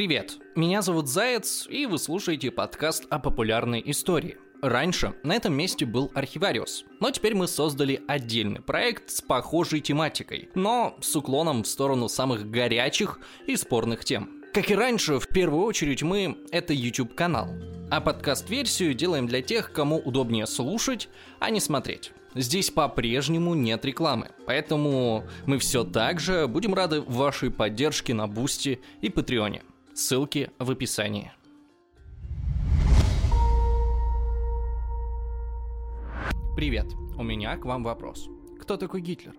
Привет, меня зовут Заяц, и вы слушаете подкаст о популярной истории. Раньше на этом месте был Архивариус, но теперь мы создали отдельный проект с похожей тематикой, но с уклоном в сторону самых горячих и спорных тем. Как и раньше, в первую очередь мы — это YouTube-канал, а подкаст-версию делаем для тех, кому удобнее слушать, а не смотреть. Здесь по-прежнему нет рекламы, поэтому мы все так же будем рады вашей поддержке на Boosty и Patreon е. Ссылки в описании. Привет, у меня к вам вопрос. Кто такой Гитлер?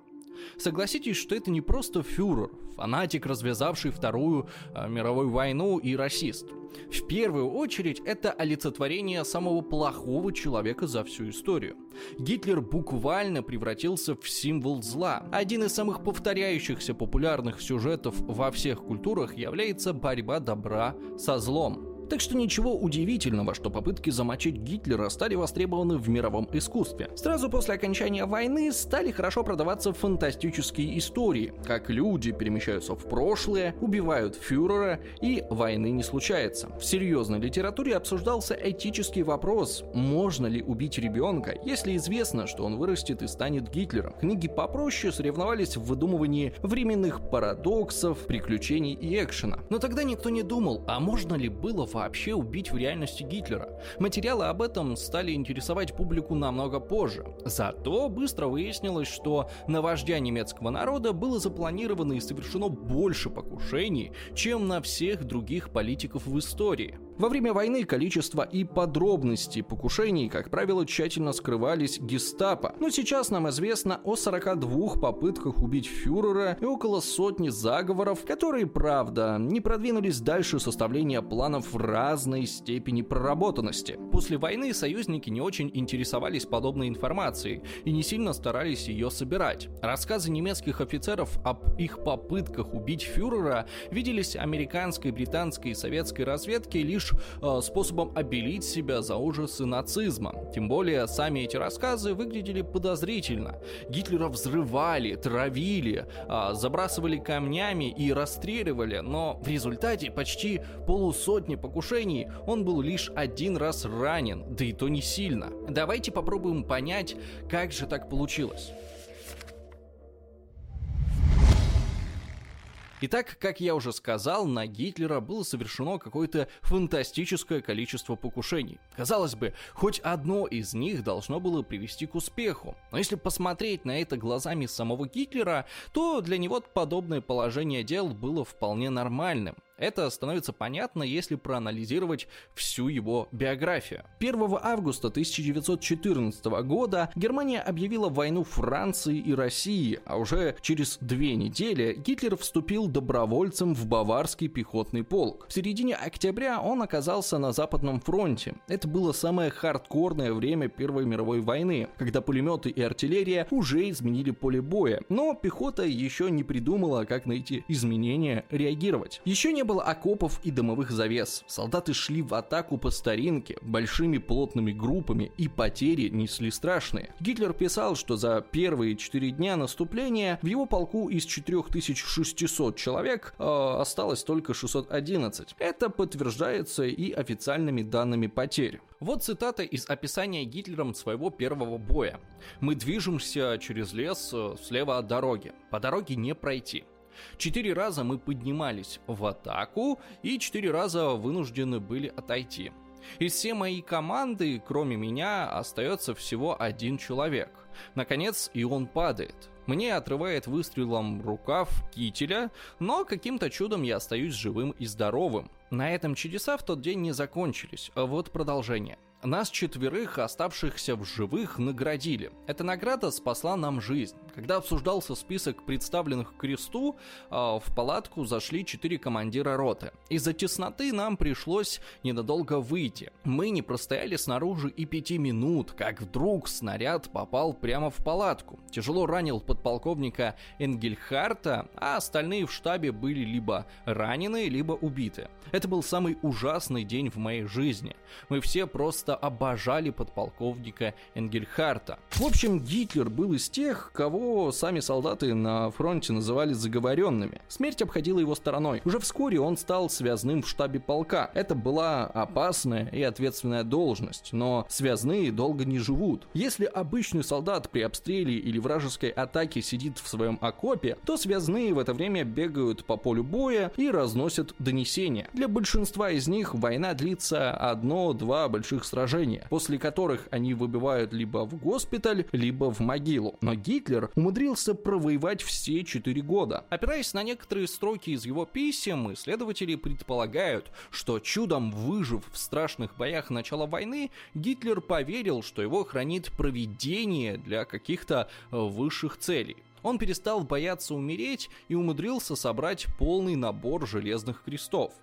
Согласитесь, что это не просто фюрер, фанатик, развязавший Вторую э, мировую войну и расист. В первую очередь, это олицетворение самого плохого человека за всю историю. Гитлер буквально превратился в символ зла. Один из самых повторяющихся популярных сюжетов во всех культурах является борьба добра со злом. Так что ничего удивительного, что попытки замочить Гитлера стали востребованы в мировом искусстве. Сразу после окончания войны стали хорошо продаваться фантастические истории, как люди перемещаются в прошлое, убивают фюрера и войны не случается. В серьезной литературе обсуждался этический вопрос, можно ли убить ребенка, если известно, что он вырастет и станет Гитлером. Книги попроще соревновались в выдумывании временных парадоксов, приключений и экшена. Но тогда никто не думал, а можно ли было вообще вообще убить в реальности Гитлера. Материалы об этом стали интересовать публику намного позже. Зато быстро выяснилось, что на вождя немецкого народа было запланировано и совершено больше покушений, чем на всех других политиков в истории. Во время войны количество и подробности покушений, как правило, тщательно скрывались гестапо. Но сейчас нам известно о 42 попытках убить фюрера и около сотни заговоров, которые, правда, не продвинулись дальше составления планов разной степени проработанности. После войны союзники не очень интересовались подобной информацией и не сильно старались ее собирать. Рассказы немецких офицеров об их попытках убить фюрера виделись американской, британской и советской разведке лишь э, способом обелить себя за ужасы нацизма. Тем более, сами эти рассказы выглядели подозрительно. Гитлера взрывали, травили, э, забрасывали камнями и расстреливали, но в результате почти полусотни покушений он был лишь один раз ранен, да и то не сильно. Давайте попробуем понять, как же так получилось. Итак, как я уже сказал, на Гитлера было совершено какое-то фантастическое количество покушений. Казалось бы, хоть одно из них должно было привести к успеху. Но если посмотреть на это глазами самого Гитлера, то для него подобное положение дел было вполне нормальным. Это становится понятно, если проанализировать всю его биографию. 1 августа 1914 года Германия объявила войну Франции и России, а уже через две недели Гитлер вступил добровольцем в Баварский пехотный полк. В середине октября он оказался на Западном фронте. Это было самое хардкорное время Первой мировой войны, когда пулеметы и артиллерия уже изменили поле боя, но пехота еще не придумала, как на эти изменения реагировать. Еще не было было окопов и дымовых завес. Солдаты шли в атаку по старинке, большими плотными группами, и потери несли страшные. Гитлер писал, что за первые четыре дня наступления в его полку из 4600 человек э, осталось только 611. Это подтверждается и официальными данными потерь. Вот цитата из описания Гитлером своего первого боя. «Мы движемся через лес э, слева от дороги. По дороге не пройти. Четыре раза мы поднимались в атаку и четыре раза вынуждены были отойти. Из всей моей команды, кроме меня, остается всего один человек. Наконец, и он падает. Мне отрывает выстрелом рукав кителя, но каким-то чудом я остаюсь живым и здоровым. На этом чудеса в тот день не закончились, а вот продолжение – нас четверых, оставшихся в живых, наградили. Эта награда спасла нам жизнь. Когда обсуждался список представленных к кресту, а, в палатку зашли четыре командира роты. Из-за тесноты нам пришлось ненадолго выйти. Мы не простояли снаружи и пяти минут, как вдруг снаряд попал прямо в палатку. Тяжело ранил подполковника Энгельхарта, а остальные в штабе были либо ранены, либо убиты. Это был самый ужасный день в моей жизни. Мы все просто просто обожали подполковника Энгельхарта. В общем, Гитлер был из тех, кого сами солдаты на фронте называли заговоренными. Смерть обходила его стороной. Уже вскоре он стал связным в штабе полка. Это была опасная и ответственная должность, но связные долго не живут. Если обычный солдат при обстреле или вражеской атаке сидит в своем окопе, то связные в это время бегают по полю боя и разносят донесения. Для большинства из них война длится одно-два больших сражения, после которых они выбивают либо в госпиталь, либо в могилу. Но Гитлер умудрился провоевать все четыре года. Опираясь на некоторые строки из его писем, исследователи предполагают, что чудом выжив в страшных боях начала войны, Гитлер поверил, что его хранит провидение для каких-то э, высших целей. Он перестал бояться умереть и умудрился собрать полный набор железных крестов.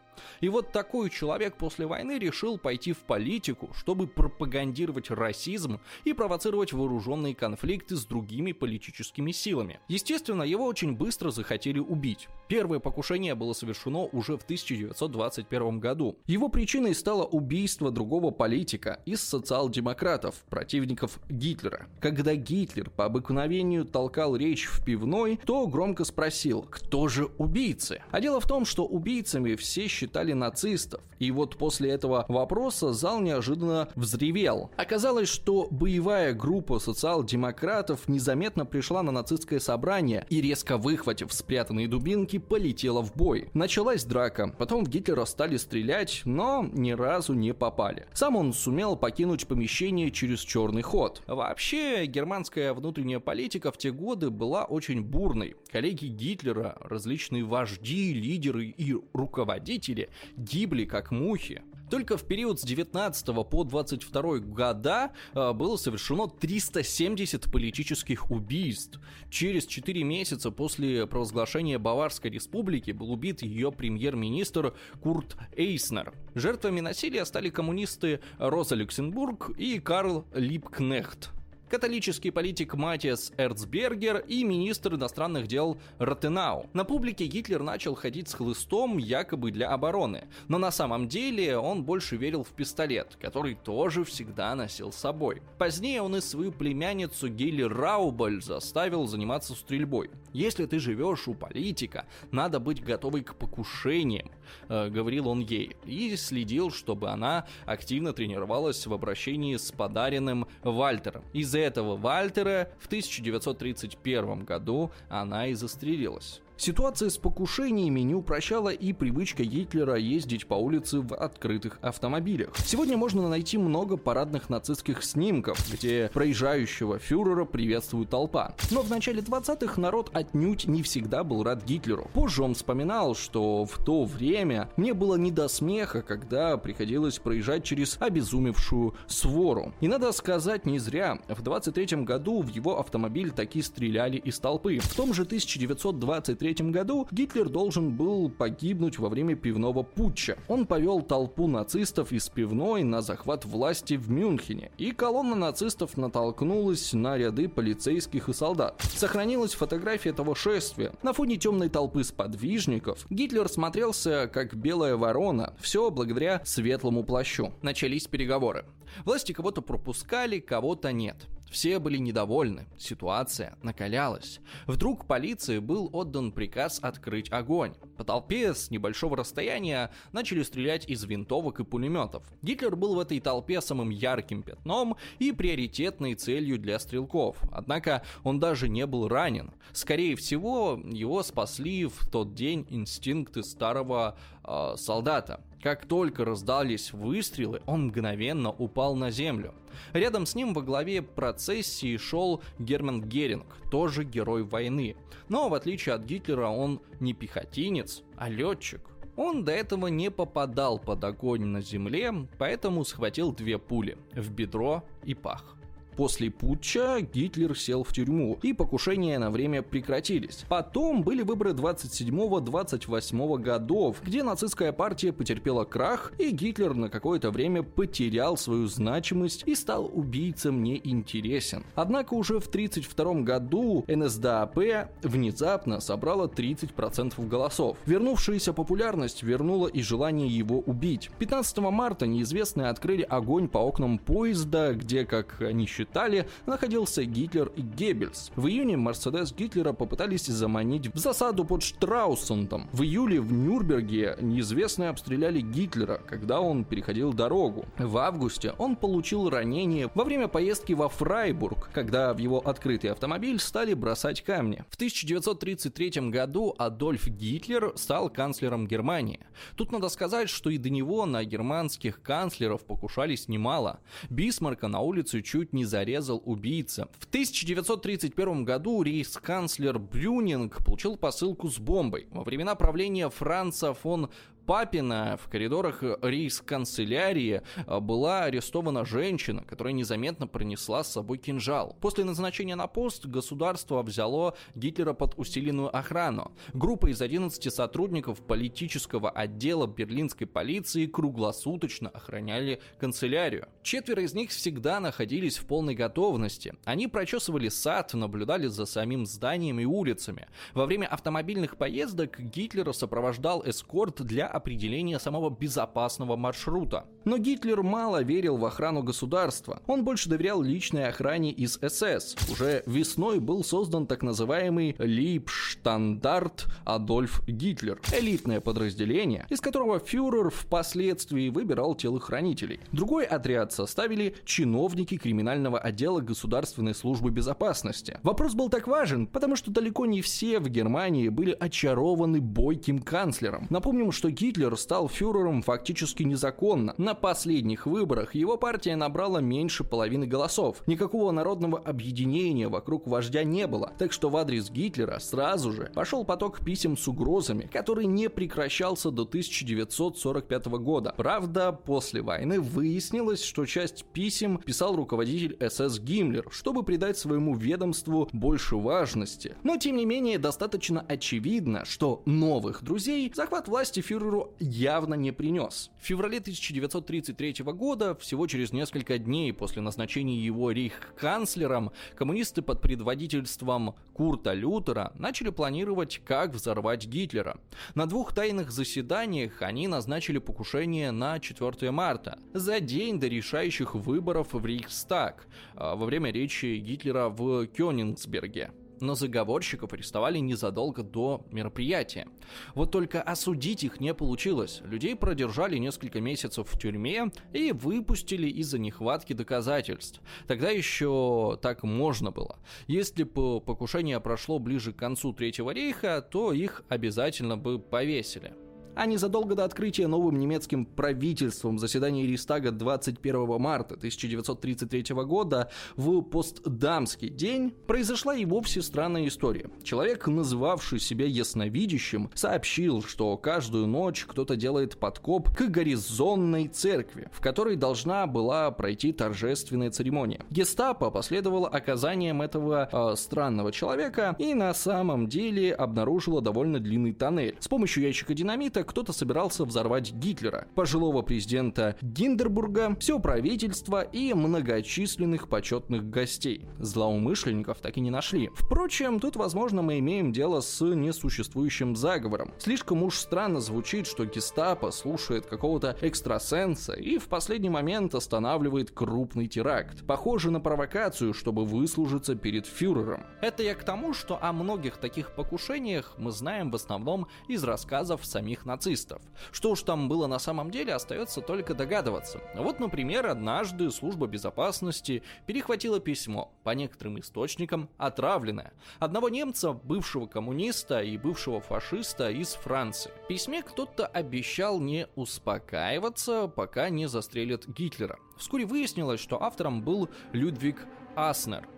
И вот такой человек после войны решил пойти в политику, чтобы пропагандировать расизм и провоцировать вооруженные конфликты с другими политическими силами. Естественно, его очень быстро захотели убить. Первое покушение было совершено уже в 1921 году. Его причиной стало убийство другого политика из социал-демократов, противников Гитлера. Когда Гитлер по обыкновению толкал речь в пивной, то громко спросил, кто же убийцы? А дело в том, что убийцами все считают считали нацистов. И вот после этого вопроса зал неожиданно взревел. Оказалось, что боевая группа социал-демократов незаметно пришла на нацистское собрание и, резко выхватив спрятанные дубинки, полетела в бой. Началась драка, потом в Гитлера стали стрелять, но ни разу не попали. Сам он сумел покинуть помещение через черный ход. Вообще, германская внутренняя политика в те годы была очень бурной. Коллеги Гитлера, различные вожди, лидеры и руководители деле гибли как мухи. Только в период с 19 по 22 года э, было совершено 370 политических убийств. Через 4 месяца после провозглашения Баварской республики был убит ее премьер-министр Курт Эйснер. Жертвами насилия стали коммунисты Роза Люксембург и Карл Липкнехт католический политик Матиас Эрцбергер и министр иностранных дел Ротенау. На публике Гитлер начал ходить с хлыстом якобы для обороны, но на самом деле он больше верил в пистолет, который тоже всегда носил с собой. Позднее он и свою племянницу Гелли Раубаль заставил заниматься стрельбой. Если ты живешь у политика, надо быть готовой к покушениям, э, говорил он ей, и следил, чтобы она активно тренировалась в обращении с подаренным Вальтером. Из-за из-за этого Вальтера в 1931 году она и застрелилась. Ситуация с покушениями не упрощала и привычка Гитлера ездить по улице в открытых автомобилях. Сегодня можно найти много парадных нацистских снимков, где проезжающего фюрера приветствует толпа. Но в начале 20-х народ отнюдь не всегда был рад Гитлеру. Позже он вспоминал, что в то время мне было не до смеха, когда приходилось проезжать через обезумевшую свору. И надо сказать, не зря. В 23 году в его автомобиль таки стреляли из толпы. В том же 1923 1943 году Гитлер должен был погибнуть во время пивного путча. Он повел толпу нацистов из пивной на захват власти в Мюнхене, и колонна нацистов натолкнулась на ряды полицейских и солдат. Сохранилась фотография того шествия. На фоне темной толпы сподвижников Гитлер смотрелся как белая ворона, все благодаря светлому плащу. Начались переговоры. Власти кого-то пропускали, кого-то нет. Все были недовольны, ситуация накалялась. Вдруг полиции был отдан приказ открыть огонь. По толпе с небольшого расстояния начали стрелять из винтовок и пулеметов. Гитлер был в этой толпе самым ярким пятном и приоритетной целью для стрелков. Однако он даже не был ранен. Скорее всего, его спасли в тот день инстинкты старого э, солдата. Как только раздались выстрелы, он мгновенно упал на землю. Рядом с ним во главе процессии шел Герман Геринг, тоже герой войны. Но в отличие от Гитлера он не пехотинец, а летчик. Он до этого не попадал под огонь на земле, поэтому схватил две пули в бедро и пах. После путча Гитлер сел в тюрьму, и покушения на время прекратились. Потом были выборы 27-28 годов, где нацистская партия потерпела крах, и Гитлер на какое-то время потерял свою значимость и стал убийцам неинтересен. Однако уже в 1932 году НСДАП внезапно собрала 30% голосов. Вернувшаяся популярность вернула и желание его убить. 15 марта неизвестные открыли огонь по окнам поезда, где, как они считали, находился Гитлер и Геббельс. В июне Мерседес Гитлера попытались заманить в засаду под Штраусендом. В июле в Нюрнберге неизвестные обстреляли Гитлера, когда он переходил дорогу. В августе он получил ранение во время поездки во Фрайбург, когда в его открытый автомобиль стали бросать камни. В 1933 году Адольф Гитлер стал канцлером Германии. Тут надо сказать, что и до него на германских канцлеров покушались немало. Бисмарка на улице чуть не зарезал убийца. В 1931 году рейхсканцлер Брюнинг получил посылку с бомбой. Во времена правления Франца фон Папина в коридорах рейс-канцелярии а, была арестована женщина, которая незаметно принесла с собой кинжал. После назначения на пост государство взяло Гитлера под усиленную охрану. Группа из 11 сотрудников политического отдела берлинской полиции круглосуточно охраняли канцелярию. Четверо из них всегда находились в полной готовности. Они прочесывали сад, наблюдали за самим зданием и улицами. Во время автомобильных поездок Гитлера сопровождал эскорт для определения самого безопасного маршрута. Но Гитлер мало верил в охрану государства. Он больше доверял личной охране из СС. Уже весной был создан так называемый Лейбштандарт Адольф Гитлер. Элитное подразделение, из которого фюрер впоследствии выбирал телохранителей. Другой отряд составили чиновники криминального отдела Государственной службы безопасности. Вопрос был так важен, потому что далеко не все в Германии были очарованы бойким канцлером. Напомним, что Гитлер Гитлер стал фюрером фактически незаконно. На последних выборах его партия набрала меньше половины голосов. Никакого народного объединения вокруг вождя не было, так что в адрес Гитлера сразу же пошел поток писем с угрозами, который не прекращался до 1945 года. Правда, после войны выяснилось, что часть писем писал руководитель СС Гиммлер, чтобы придать своему ведомству больше важности. Но, тем не менее, достаточно очевидно, что новых друзей захват власти фюреру миру явно не принес. В феврале 1933 года, всего через несколько дней после назначения его рейх-канцлером, коммунисты под предводительством Курта Лютера начали планировать, как взорвать Гитлера. На двух тайных заседаниях они назначили покушение на 4 марта, за день до решающих выборов в Рейхстаг, а, во время речи Гитлера в Кёнигсберге но заговорщиков арестовали незадолго до мероприятия. Вот только осудить их не получилось. Людей продержали несколько месяцев в тюрьме и выпустили из-за нехватки доказательств. Тогда еще так можно было. Если бы покушение прошло ближе к концу Третьего рейха, то их обязательно бы повесили а незадолго до открытия новым немецким правительством заседания Ристага 21 марта 1933 года в постдамский день произошла и вовсе странная история. Человек, называвший себя ясновидящим, сообщил, что каждую ночь кто-то делает подкоп к горизонной церкви, в которой должна была пройти торжественная церемония. Гестапо последовало оказанием этого э, странного человека и на самом деле обнаружило довольно длинный тоннель. С помощью ящика динамита кто-то собирался взорвать Гитлера, пожилого президента Гиндербурга, все правительство и многочисленных почетных гостей. Злоумышленников так и не нашли. Впрочем, тут, возможно, мы имеем дело с несуществующим заговором. Слишком уж странно звучит, что гестапо слушает какого-то экстрасенса и в последний момент останавливает крупный теракт. Похоже на провокацию, чтобы выслужиться перед фюрером. Это я к тому, что о многих таких покушениях мы знаем в основном из рассказов самих нацистов нацистов. Что уж там было на самом деле, остается только догадываться. Вот, например, однажды служба безопасности перехватила письмо, по некоторым источникам отравленное, одного немца, бывшего коммуниста и бывшего фашиста из Франции. В письме кто-то обещал не успокаиваться, пока не застрелят Гитлера. Вскоре выяснилось, что автором был Людвиг Аснер –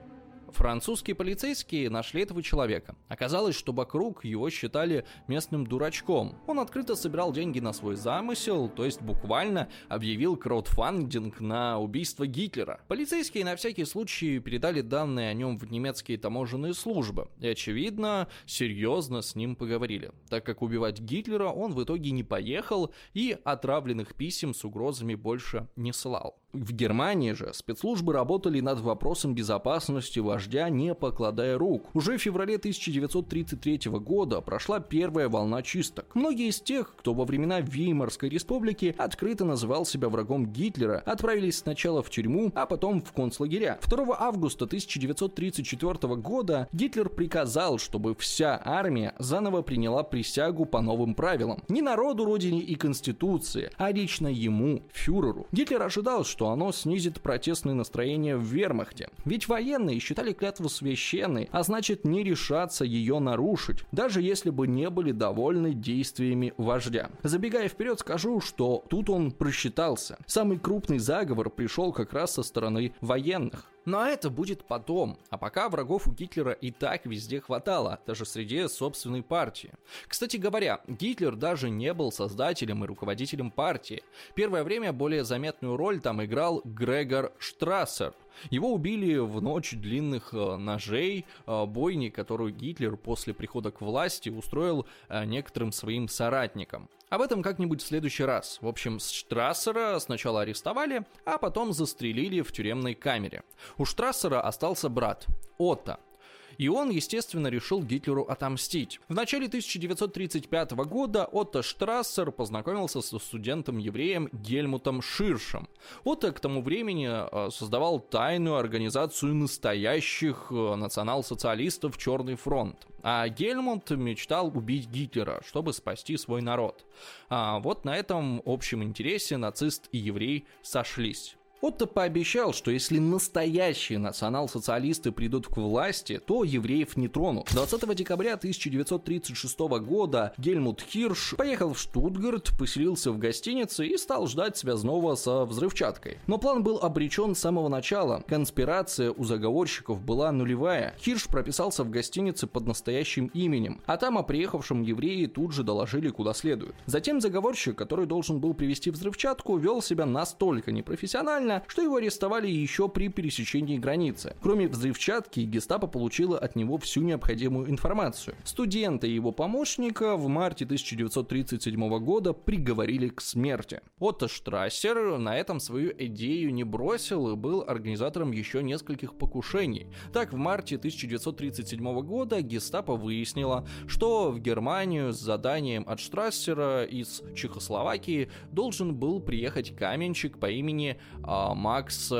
Французские полицейские нашли этого человека. Оказалось, что вокруг его считали местным дурачком. Он открыто собирал деньги на свой замысел, то есть буквально объявил краудфандинг на убийство Гитлера. Полицейские на всякий случай передали данные о нем в немецкие таможенные службы. И, очевидно, серьезно с ним поговорили, так как убивать Гитлера он в итоге не поехал и отравленных писем с угрозами больше не слал. В Германии же спецслужбы работали над вопросом безопасности вождя, не покладая рук. Уже в феврале 1933 года прошла первая волна чисток. Многие из тех, кто во времена Веймарской республики открыто называл себя врагом Гитлера, отправились сначала в тюрьму, а потом в концлагеря. 2 августа 1934 года Гитлер приказал, чтобы вся армия заново приняла присягу по новым правилам. Не народу, родине и конституции, а лично ему, фюреру. Гитлер ожидал, что что оно снизит протестные настроения в вермахте. Ведь военные считали клятву священной, а значит не решаться ее нарушить, даже если бы не были довольны действиями вождя. Забегая вперед, скажу, что тут он просчитался. Самый крупный заговор пришел как раз со стороны военных. Но это будет потом, а пока врагов у Гитлера и так везде хватало, даже среди собственной партии. Кстати говоря, Гитлер даже не был создателем и руководителем партии. Первое время более заметную роль там играл Грегор Штрассер – его убили в ночь длинных э, ножей, э, бойни, которую Гитлер после прихода к власти устроил э, некоторым своим соратникам. Об этом как-нибудь в следующий раз. В общем, Штрассера сначала арестовали, а потом застрелили в тюремной камере. У Штрассера остался брат, Отто, и он, естественно, решил Гитлеру отомстить. В начале 1935 года Отто Штрассер познакомился со студентом-евреем Гельмутом Ширшем. Отто к тому времени э, создавал тайную организацию настоящих э, национал-социалистов «Черный фронт». А Гельмут мечтал убить Гитлера, чтобы спасти свой народ. А вот на этом общем интересе нацист и еврей сошлись. Отто пообещал, что если настоящие национал-социалисты придут к власти, то евреев не тронут. 20 декабря 1936 года Гельмут Хирш поехал в Штутгарт, поселился в гостинице и стал ждать связного со взрывчаткой. Но план был обречен с самого начала. Конспирация у заговорщиков была нулевая. Хирш прописался в гостинице под настоящим именем, а там о приехавшем евреи тут же доложили куда следует. Затем заговорщик, который должен был привести взрывчатку, вел себя настолько непрофессионально, сильно, что его арестовали еще при пересечении границы. Кроме взрывчатки, гестапо получила от него всю необходимую информацию. Студента и его помощника в марте 1937 года приговорили к смерти. Отто Штрассер на этом свою идею не бросил и был организатором еще нескольких покушений. Так, в марте 1937 года гестапо выяснило, что в Германию с заданием от Штрассера из Чехословакии должен был приехать каменщик по имени а, Макс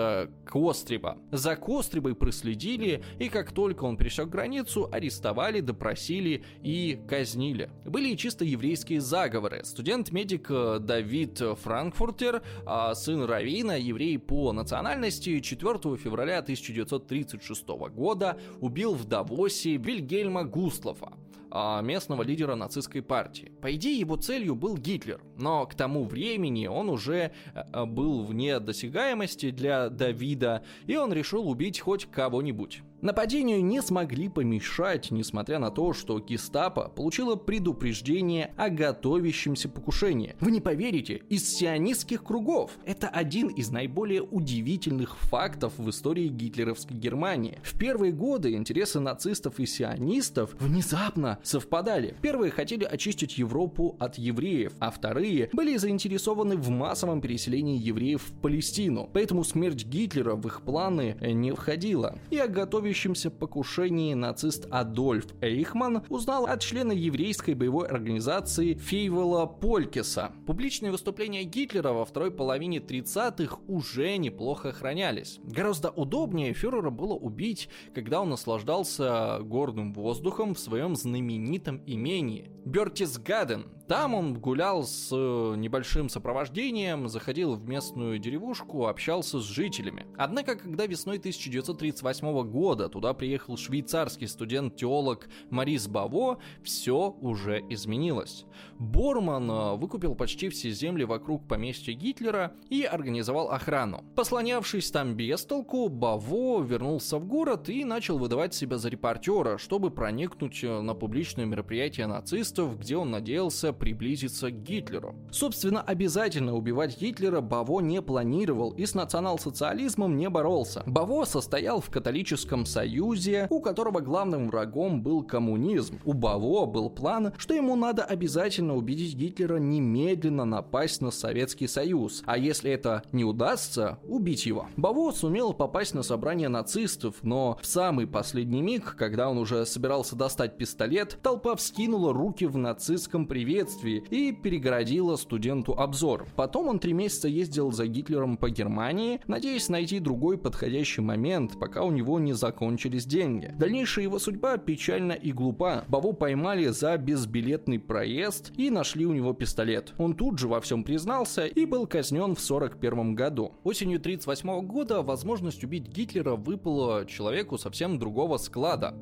Костреба. За Костребой проследили, и как только он пересек границу, арестовали, допросили и казнили. Были и чисто еврейские заговоры. Студент-медик э, Давид Франкфуртер, а сын Равина, еврей по национальности, 4 февраля 1936 года убил в Давосе Вильгельма Густлофа. А, местного лидера нацистской партии. По идее, его целью был Гитлер, но к тому времени он уже э, был вне досягаемости для Давида, и он решил убить хоть кого-нибудь. Нападению не смогли помешать, несмотря на то, что гестапо получило предупреждение о готовящемся покушении. Вы не поверите, из сионистских кругов. Это один из наиболее удивительных фактов в истории гитлеровской Германии. В первые годы интересы нацистов и сионистов внезапно совпадали. Первые хотели очистить Европу от евреев, а вторые были заинтересованы в массовом переселении евреев в Палестину. Поэтому смерть Гитлера в их планы не входила. И о готове готовящемся покушении нацист Адольф Эйхман узнал от члена еврейской боевой организации Фейвела Полькеса. Публичные выступления Гитлера во второй половине 30-х уже неплохо охранялись. Гораздо удобнее фюрера было убить, когда он наслаждался горным воздухом в своем знаменитом имении Бертисгаден. Там он гулял с э, небольшим сопровождением, заходил в местную деревушку, общался с жителями. Однако, когда весной 1938 года туда приехал швейцарский студент-теолог Марис Баво, все уже изменилось. Борман э, выкупил почти все земли вокруг поместья Гитлера и организовал охрану. Послонявшись там без толку, Баво вернулся в город и начал выдавать себя за репортера, чтобы проникнуть э, на публичное мероприятие нацистов, где он надеялся приблизиться к Гитлеру. Собственно, обязательно убивать Гитлера Баво не планировал и с национал-социализмом не боролся. Баво состоял в католическом союзе, у которого главным врагом был коммунизм. У Баво был план, что ему надо обязательно убедить Гитлера немедленно напасть на Советский Союз, а если это не удастся, убить его. Баво сумел попасть на собрание нацистов, но в самый последний миг, когда он уже собирался достать пистолет, толпа вскинула руки в нацистском приветствии и перегородила студенту обзор. Потом он три месяца ездил за Гитлером по Германии, надеясь найти другой подходящий момент, пока у него не закончились деньги. Дальнейшая его судьба печальна и глупа. Баву поймали за безбилетный проезд и нашли у него пистолет. Он тут же во всем признался и был казнен в 41 году. Осенью 1938 года возможность убить Гитлера выпала человеку совсем другого склада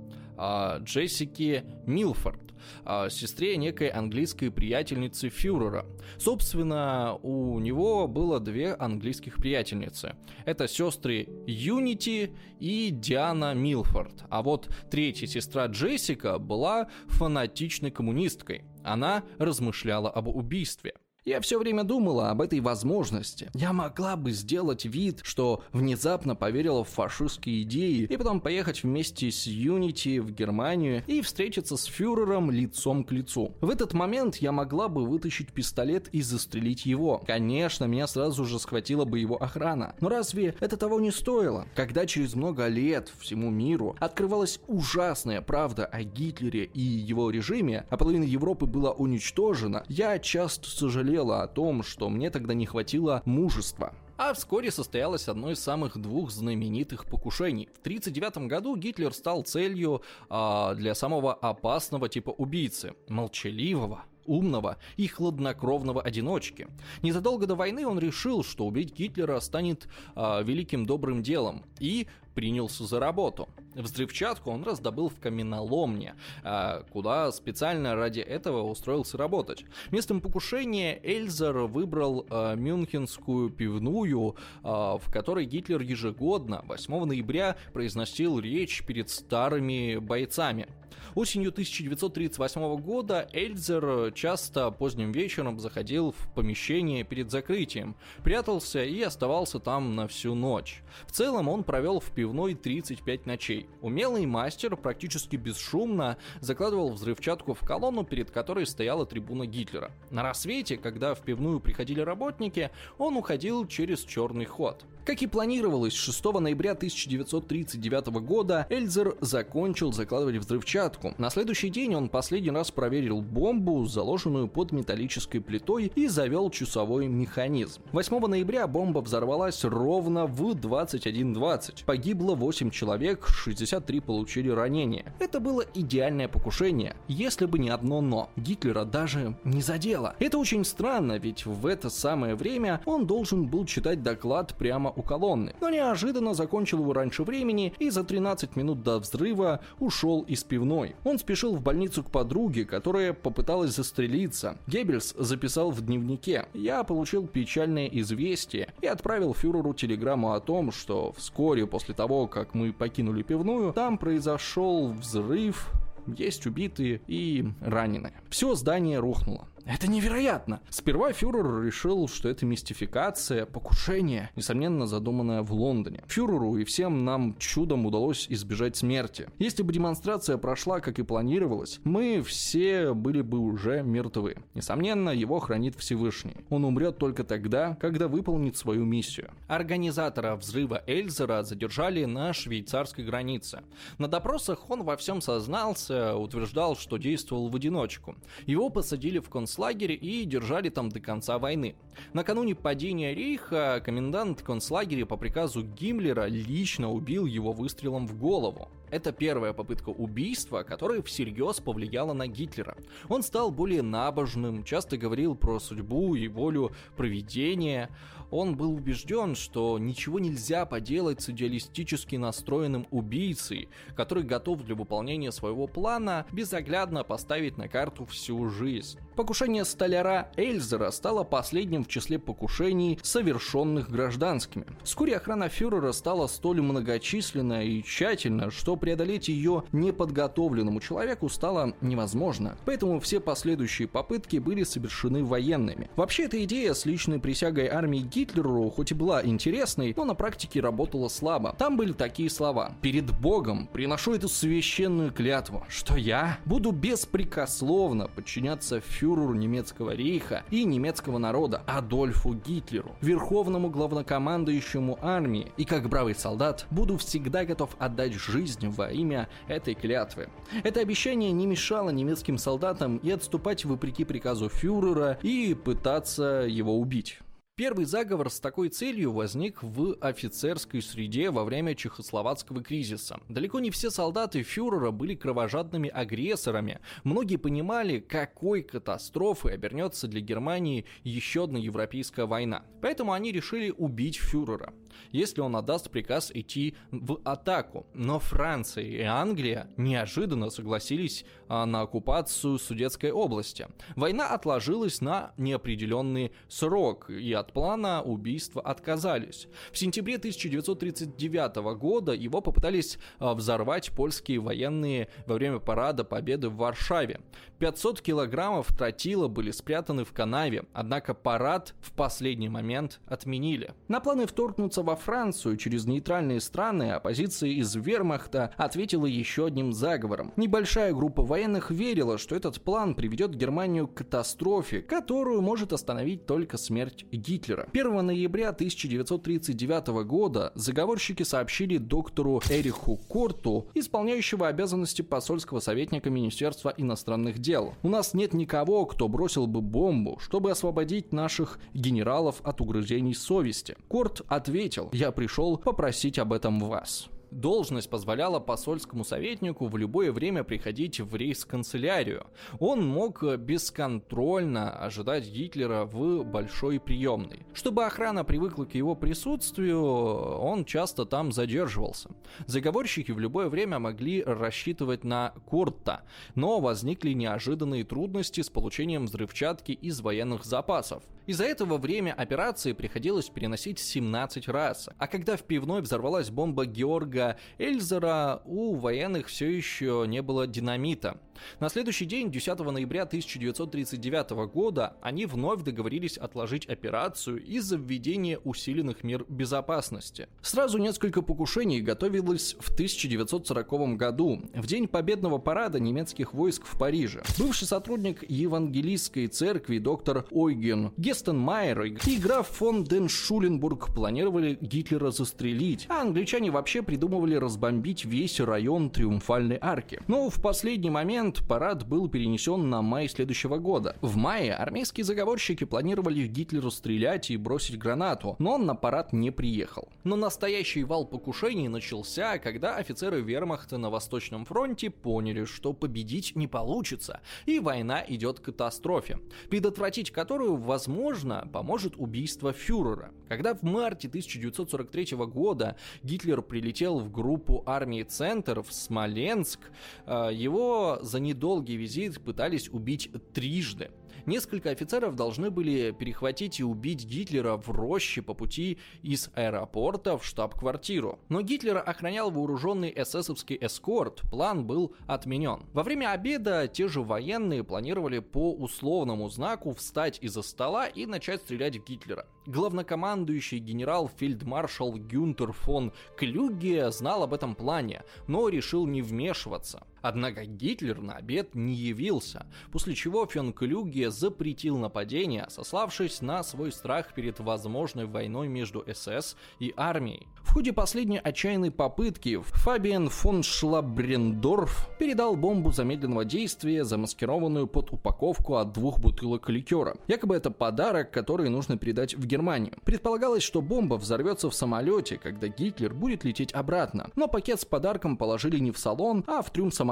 Джессики Милфорд, а, сестре некой английской приятельницы фюрера. Собственно, у него было две английских приятельницы. Это сестры Юнити и Диана Милфорд. А вот третья сестра Джессика была фанатичной коммунисткой. Она размышляла об убийстве – я все время думала об этой возможности. Я могла бы сделать вид, что внезапно поверила в фашистские идеи, и потом поехать вместе с Юнити в Германию и встретиться с фюрером лицом к лицу. В этот момент я могла бы вытащить пистолет и застрелить его. Конечно, меня сразу же схватила бы его охрана. Но разве это того не стоило? Когда через много лет всему миру открывалась ужасная правда о Гитлере и его режиме, а половина Европы была уничтожена, я часто сожалел жалела о том, что мне тогда не хватило мужества. А вскоре состоялось одно из самых двух знаменитых покушений. В 1939 году Гитлер стал целью а, для самого опасного типа убийцы – молчаливого, умного и хладнокровного одиночки. Незадолго до войны он решил, что убить Гитлера станет э, великим добрым делом и принялся за работу. Взрывчатку он раздобыл в каменоломне, э, куда специально ради этого устроился работать. Местом покушения Эльзер выбрал э, мюнхенскую пивную, э, в которой Гитлер ежегодно 8 ноября произносил речь перед старыми бойцами. Осенью 1938 года Эльзер часто поздним вечером заходил в помещение перед закрытием, прятался и оставался там на всю ночь. В целом он провел в пивной 35 ночей. Умелый мастер практически бесшумно закладывал взрывчатку в колонну, перед которой стояла трибуна Гитлера. На рассвете, когда в пивную приходили работники, он уходил через черный ход. Как и планировалось, 6 ноября 1939 года Эльзер закончил закладывать взрывчатку. На следующий день он последний раз проверил бомбу, заложенную под металлической плитой, и завел часовой механизм. 8 ноября бомба взорвалась ровно в 21.20. Погибло 8 человек, 63 получили ранения. Это было идеальное покушение, если бы не одно «но». Гитлера даже не задело. Это очень странно, ведь в это самое время он должен был читать доклад прямо у колонны, но неожиданно закончил его раньше времени и за 13 минут до взрыва ушел из пивной. Он спешил в больницу к подруге, которая попыталась застрелиться. Геббельс записал в дневнике «Я получил печальное известие и отправил фюреру телеграмму о том, что вскоре после того, как мы покинули пивную, там произошел взрыв, есть убитые и раненые. Все здание рухнуло. Это невероятно! Сперва фюрер решил, что это мистификация, покушение, несомненно задуманное в Лондоне. Фюреру и всем нам чудом удалось избежать смерти. Если бы демонстрация прошла, как и планировалось, мы все были бы уже мертвы. Несомненно, его хранит Всевышний. Он умрет только тогда, когда выполнит свою миссию. Организатора взрыва Эльзера задержали на швейцарской границе. На допросах он во всем сознался, утверждал, что действовал в одиночку. Его посадили в концлагерь концлагере и держали там до конца войны. Накануне падения Рейха комендант концлагеря по приказу Гиммлера лично убил его выстрелом в голову. Это первая попытка убийства, которая всерьез повлияла на Гитлера. Он стал более набожным, часто говорил про судьбу и волю проведения. Он был убежден, что ничего нельзя поделать с идеалистически настроенным убийцей, который готов для выполнения своего плана безоглядно поставить на карту всю жизнь. Покушение столяра Эльзера стало последним в числе покушений, совершенных гражданскими. Вскоре охрана фюрера стала столь многочисленна и тщательна, что преодолеть ее неподготовленному человеку стало невозможно. Поэтому все последующие попытки были совершены военными. Вообще, эта идея с личной присягой армии Гитлеру хоть и была интересной, но на практике работала слабо. Там были такие слова. «Перед Богом приношу эту священную клятву, что я буду беспрекословно подчиняться фюреру немецкого рейха и немецкого народа Адольфу Гитлеру, верховному главнокомандующему армии, и как бравый солдат буду всегда готов отдать жизнь во имя этой клятвы. Это обещание не мешало немецким солдатам и отступать вопреки приказу фюрера и пытаться его убить. Первый заговор с такой целью возник в офицерской среде во время чехословацкого кризиса. Далеко не все солдаты фюрера были кровожадными агрессорами. Многие понимали, какой катастрофой обернется для Германии еще одна европейская война. Поэтому они решили убить фюрера если он отдаст приказ идти в атаку. Но Франция и Англия неожиданно согласились а, на оккупацию Судетской области. Война отложилась на неопределенный срок, и от плана убийства отказались. В сентябре 1939 года его попытались а, взорвать польские военные во время парада Победы в Варшаве. 500 килограммов тротила были спрятаны в канаве, однако парад в последний момент отменили. На планы вторгнуться во Францию через нейтральные страны, оппозиция из вермахта ответила еще одним заговором. Небольшая группа военных верила, что этот план приведет Германию к катастрофе, которую может остановить только смерть Гитлера. 1 ноября 1939 года заговорщики сообщили доктору Эриху Корту, исполняющего обязанности посольского советника Министерства иностранных дел. У нас нет никого, кто бросил бы бомбу, чтобы освободить наших генералов от угрызений совести. Корт ответил, я пришел попросить об этом вас. Должность позволяла посольскому советнику в любое время приходить в рейс-канцелярию. Он мог бесконтрольно ожидать Гитлера в большой приемной. Чтобы охрана привыкла к его присутствию, он часто там задерживался. Заговорщики в любое время могли рассчитывать на Курта, но возникли неожиданные трудности с получением взрывчатки из военных запасов. Из-за этого время операции приходилось переносить 17 раз. А когда в пивной взорвалась бомба Георга Эльзера, у военных все еще не было динамита. На следующий день, 10 ноября 1939 года, они вновь договорились отложить операцию из-за введения усиленных мер безопасности. Сразу несколько покушений готовилось в 1940 году, в день победного парада немецких войск в Париже. Бывший сотрудник Евангелийской церкви доктор Ойген Гестенмайер и граф фон ден Шуленбург планировали Гитлера застрелить, а англичане вообще придумывали разбомбить весь район Триумфальной арки. Но в последний момент парад был перенесен на май следующего года. В мае армейские заговорщики планировали Гитлеру стрелять и бросить гранату, но он на парад не приехал. Но настоящий вал покушений начался, когда офицеры вермахта на Восточном фронте поняли, что победить не получится, и война идет к катастрофе, предотвратить которую, возможно, поможет убийство фюрера. Когда в марте 1943 года Гитлер прилетел в группу армии Центр в Смоленск, э, его за за недолгий визит пытались убить трижды. Несколько офицеров должны были перехватить и убить Гитлера в роще по пути из аэропорта в штаб-квартиру. Но Гитлера охранял вооруженный эсэсовский эскорт, план был отменен. Во время обеда те же военные планировали по условному знаку встать из-за стола и начать стрелять в Гитлера. Главнокомандующий генерал-фельдмаршал Гюнтер фон Клюге знал об этом плане, но решил не вмешиваться. Однако Гитлер на обед не явился, после чего фон Клюге запретил нападение, сославшись на свой страх перед возможной войной между СС и армией. В ходе последней отчаянной попытки Фабиан фон Шлабрендорф передал бомбу замедленного действия, замаскированную под упаковку от двух бутылок ликера. Якобы это подарок, который нужно передать в Германию. Предполагалось, что бомба взорвется в самолете, когда Гитлер будет лететь обратно. Но пакет с подарком положили не в салон, а в трюм самолета,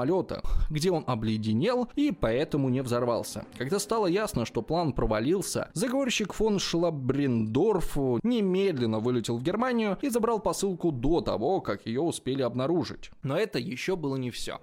где он обледенел и поэтому не взорвался. Когда стало ясно, что план провалился, заговорщик фон Шлабрендорф немедленно вылетел в Германию и забрал посылку до того, как ее успели обнаружить. Но это еще было не все.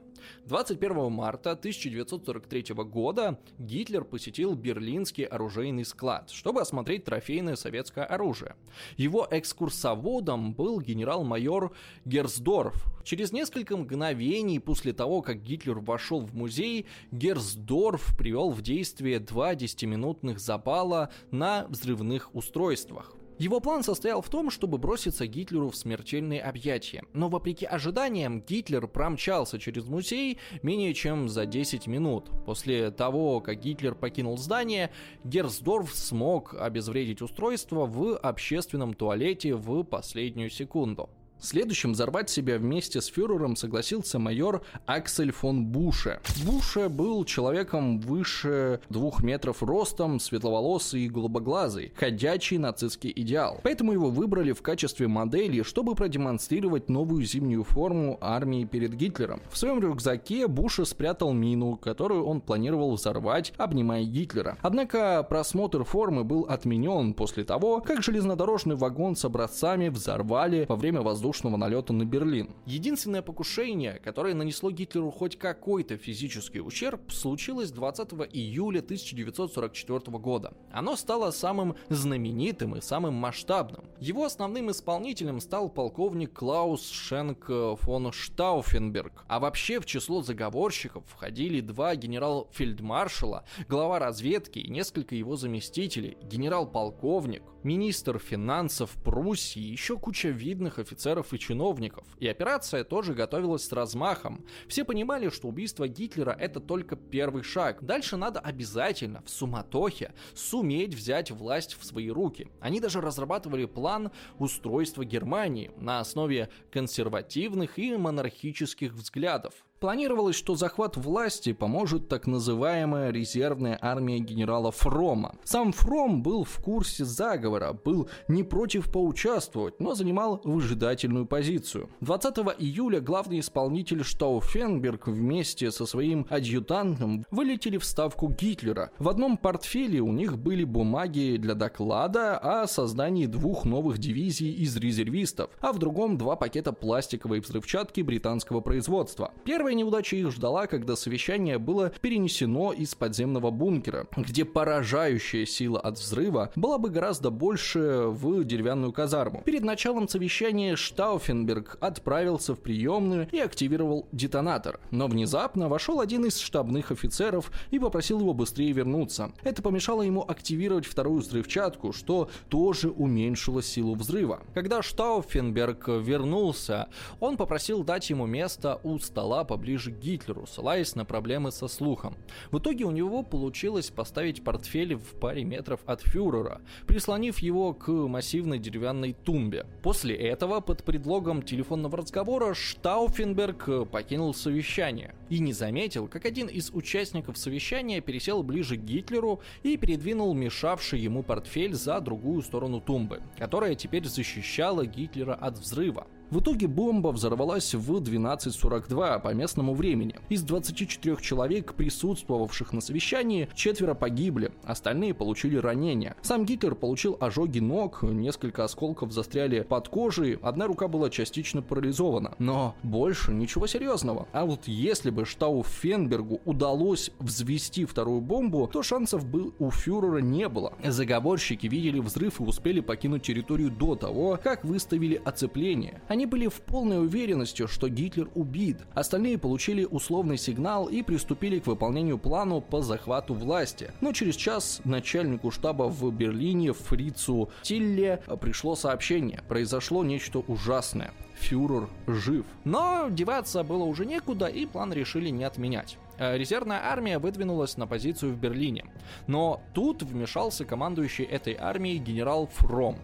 21 марта 1943 года Гитлер посетил берлинский оружейный склад, чтобы осмотреть трофейное советское оружие. Его экскурсоводом был генерал-майор Герсдорф. Через несколько мгновений после того, как Гитлер вошел в музей, Герсдорф привел в действие два 10-минутных запала на взрывных устройствах. Его план состоял в том, чтобы броситься Гитлеру в смертельные объятия. Но вопреки ожиданиям, Гитлер промчался через музей менее чем за 10 минут. После того, как Гитлер покинул здание, Герсдорф смог обезвредить устройство в общественном туалете в последнюю секунду. Следующим взорвать себя вместе с фюрером согласился майор Аксель фон Буше. Буше был человеком выше двух метров ростом, светловолосый и голубоглазый, ходячий нацистский идеал. Поэтому его выбрали в качестве модели, чтобы продемонстрировать новую зимнюю форму армии перед Гитлером. В своем рюкзаке Буше спрятал мину, которую он планировал взорвать, обнимая Гитлера. Однако просмотр формы был отменен после того, как железнодорожный вагон с образцами взорвали во время воздушного воздушного налета на Берлин. Единственное покушение, которое нанесло Гитлеру хоть какой-то физический ущерб, случилось 20 июля 1944 года. Оно стало самым знаменитым и самым масштабным. Его основным исполнителем стал полковник Клаус Шенк фон Штауфенберг. А вообще в число заговорщиков входили два генерал-фельдмаршала, глава разведки и несколько его заместителей, генерал-полковник, министр финансов Пруссии еще куча видных офицеров и чиновников. И операция тоже готовилась с размахом. Все понимали, что убийство Гитлера это только первый шаг. Дальше надо обязательно в суматохе суметь взять власть в свои руки. Они даже разрабатывали план устройства Германии на основе консервативных и монархических взглядов. Планировалось, что захват власти поможет так называемая резервная армия генерала Фрома. Сам Фром был в курсе заговора, был не против поучаствовать, но занимал выжидательную позицию. 20 июля главный исполнитель Штауфенберг вместе со своим адъютантом вылетели в ставку Гитлера. В одном портфеле у них были бумаги для доклада о создании двух новых дивизий из резервистов, а в другом два пакета пластиковой взрывчатки британского производства. Первая Первая неудача их ждала, когда совещание было перенесено из подземного бункера, где поражающая сила от взрыва была бы гораздо больше в деревянную казарму. Перед началом совещания Штауфенберг отправился в приемную и активировал детонатор. Но внезапно вошел один из штабных офицеров и попросил его быстрее вернуться. Это помешало ему активировать вторую взрывчатку, что тоже уменьшило силу взрыва. Когда Штауфенберг вернулся, он попросил дать ему место у стола поближе ближе к Гитлеру, ссылаясь на проблемы со слухом. В итоге у него получилось поставить портфель в паре метров от фюрера, прислонив его к массивной деревянной тумбе. После этого, под предлогом телефонного разговора, Штауфенберг покинул совещание и не заметил, как один из участников совещания пересел ближе к Гитлеру и передвинул мешавший ему портфель за другую сторону тумбы, которая теперь защищала Гитлера от взрыва. В итоге бомба взорвалась в 12.42 по местному времени. Из 24 человек, присутствовавших на совещании, четверо погибли, остальные получили ранения. Сам Гитлер получил ожоги ног, несколько осколков застряли под кожей, одна рука была частично парализована. Но больше ничего серьезного. А вот если бы Штау Фенбергу удалось взвести вторую бомбу, то шансов бы у фюрера не было. Заговорщики видели взрыв и успели покинуть территорию до того, как выставили оцепление. Они Они были в полной уверенности, что Гитлер убит. Остальные получили условный сигнал и приступили к выполнению плану по захвату власти. Но через час начальнику штаба в Берлине Фрицу Тилле пришло сообщение. Произошло нечто ужасное фюрер жив. Но деваться было уже некуда, и план решили не отменять. Э, резервная армия выдвинулась на позицию в Берлине. Но тут вмешался командующий этой армией генерал Фром.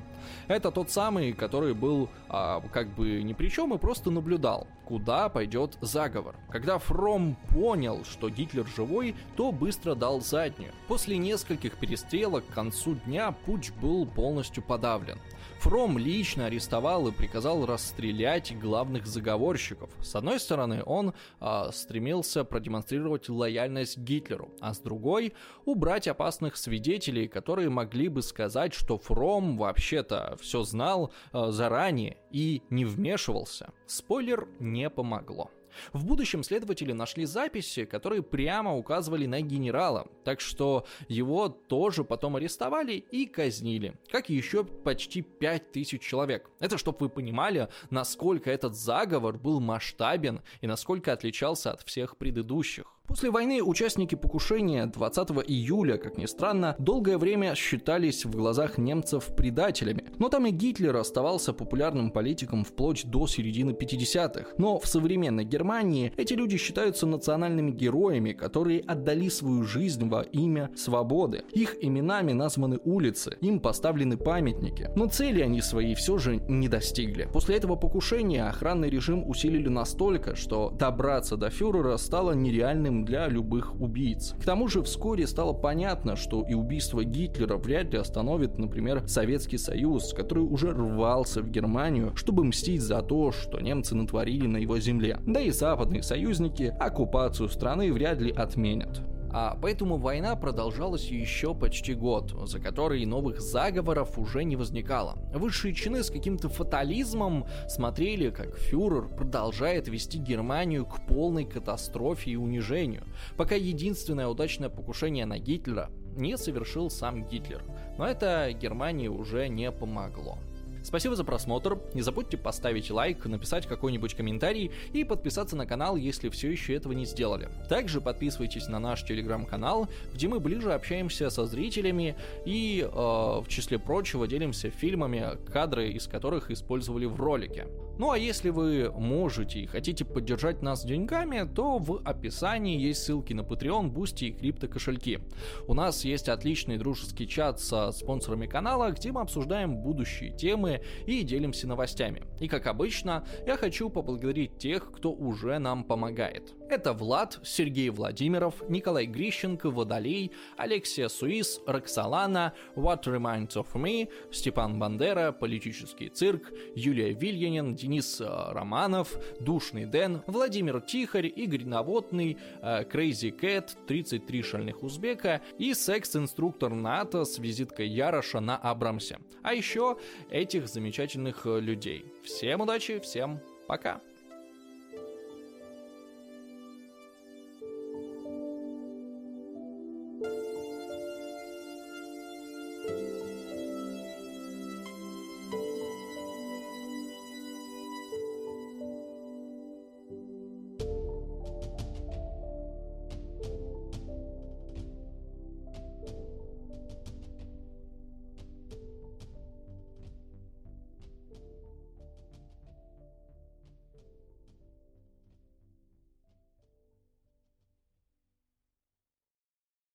Это тот самый, который был а, как бы ни при чем и просто наблюдал, куда пойдет заговор. Когда Фром понял, что Гитлер живой, то быстро дал заднюю. После нескольких перестрелок к концу дня путь был полностью подавлен. Фром лично арестовал и приказал расстрелять главных заговорщиков. С одной стороны, он э, стремился продемонстрировать лояльность Гитлеру, а с другой — убрать опасных свидетелей, которые могли бы сказать, что Фром вообще-то все знал э, заранее и не вмешивался. Спойлер не помогло. В будущем следователи нашли записи, которые прямо указывали на генерала, так что его тоже потом арестовали и казнили, как и еще почти 5000 человек. Это чтобы вы понимали, насколько этот заговор был масштабен и насколько отличался от всех предыдущих. После войны участники покушения 20 июля, как ни странно, долгое время считались в глазах немцев предателями. Но там и Гитлер оставался популярным политиком вплоть до середины 50-х. Но в современной Германии эти люди считаются национальными героями, которые отдали свою жизнь во имя свободы. Их именами названы улицы, им поставлены памятники. Но цели они свои все же не достигли. После этого покушения охранный режим усилили настолько, что добраться до фюрера стало нереальным для любых убийц. К тому же вскоре стало понятно, что и убийство Гитлера вряд ли остановит, например, Советский Союз, который уже рвался в Германию, чтобы мстить за то, что немцы натворили на его земле. Да и западные союзники оккупацию страны вряд ли отменят. А поэтому война продолжалась еще почти год, за который новых заговоров уже не возникало. Высшие чины с каким-то фатализмом смотрели, как фюрер продолжает вести Германию к полной катастрофе и унижению, пока единственное удачное покушение на Гитлера не совершил сам Гитлер. Но это Германии уже не помогло. Спасибо за просмотр, не забудьте поставить лайк, написать какой-нибудь комментарий и подписаться на канал, если все еще этого не сделали. Также подписывайтесь на наш телеграм-канал, где мы ближе общаемся со зрителями и, э, в числе прочего, делимся фильмами, кадры из которых использовали в ролике. Ну а если вы можете и хотите поддержать нас деньгами, то в описании есть ссылки на Patreon, Boosty и крипто кошельки. У нас есть отличный дружеский чат со спонсорами канала, где мы обсуждаем будущие темы и делимся новостями. И как обычно, я хочу поблагодарить тех, кто уже нам помогает. Это Влад, Сергей Владимиров, Николай Грищенко, Водолей, Алексия Суис, Роксолана, What Reminds of Me, Степан Бандера, Политический цирк, Юлия Вильянин, Денис э, Романов, Душный Дэн, Владимир Тихарь, Игорь Наводный, э, Crazy Cat, 33 шальных узбека и секс-инструктор НАТО с визиткой Яроша на Абрамсе. А еще этих замечательных э, людей. Всем удачи, всем пока!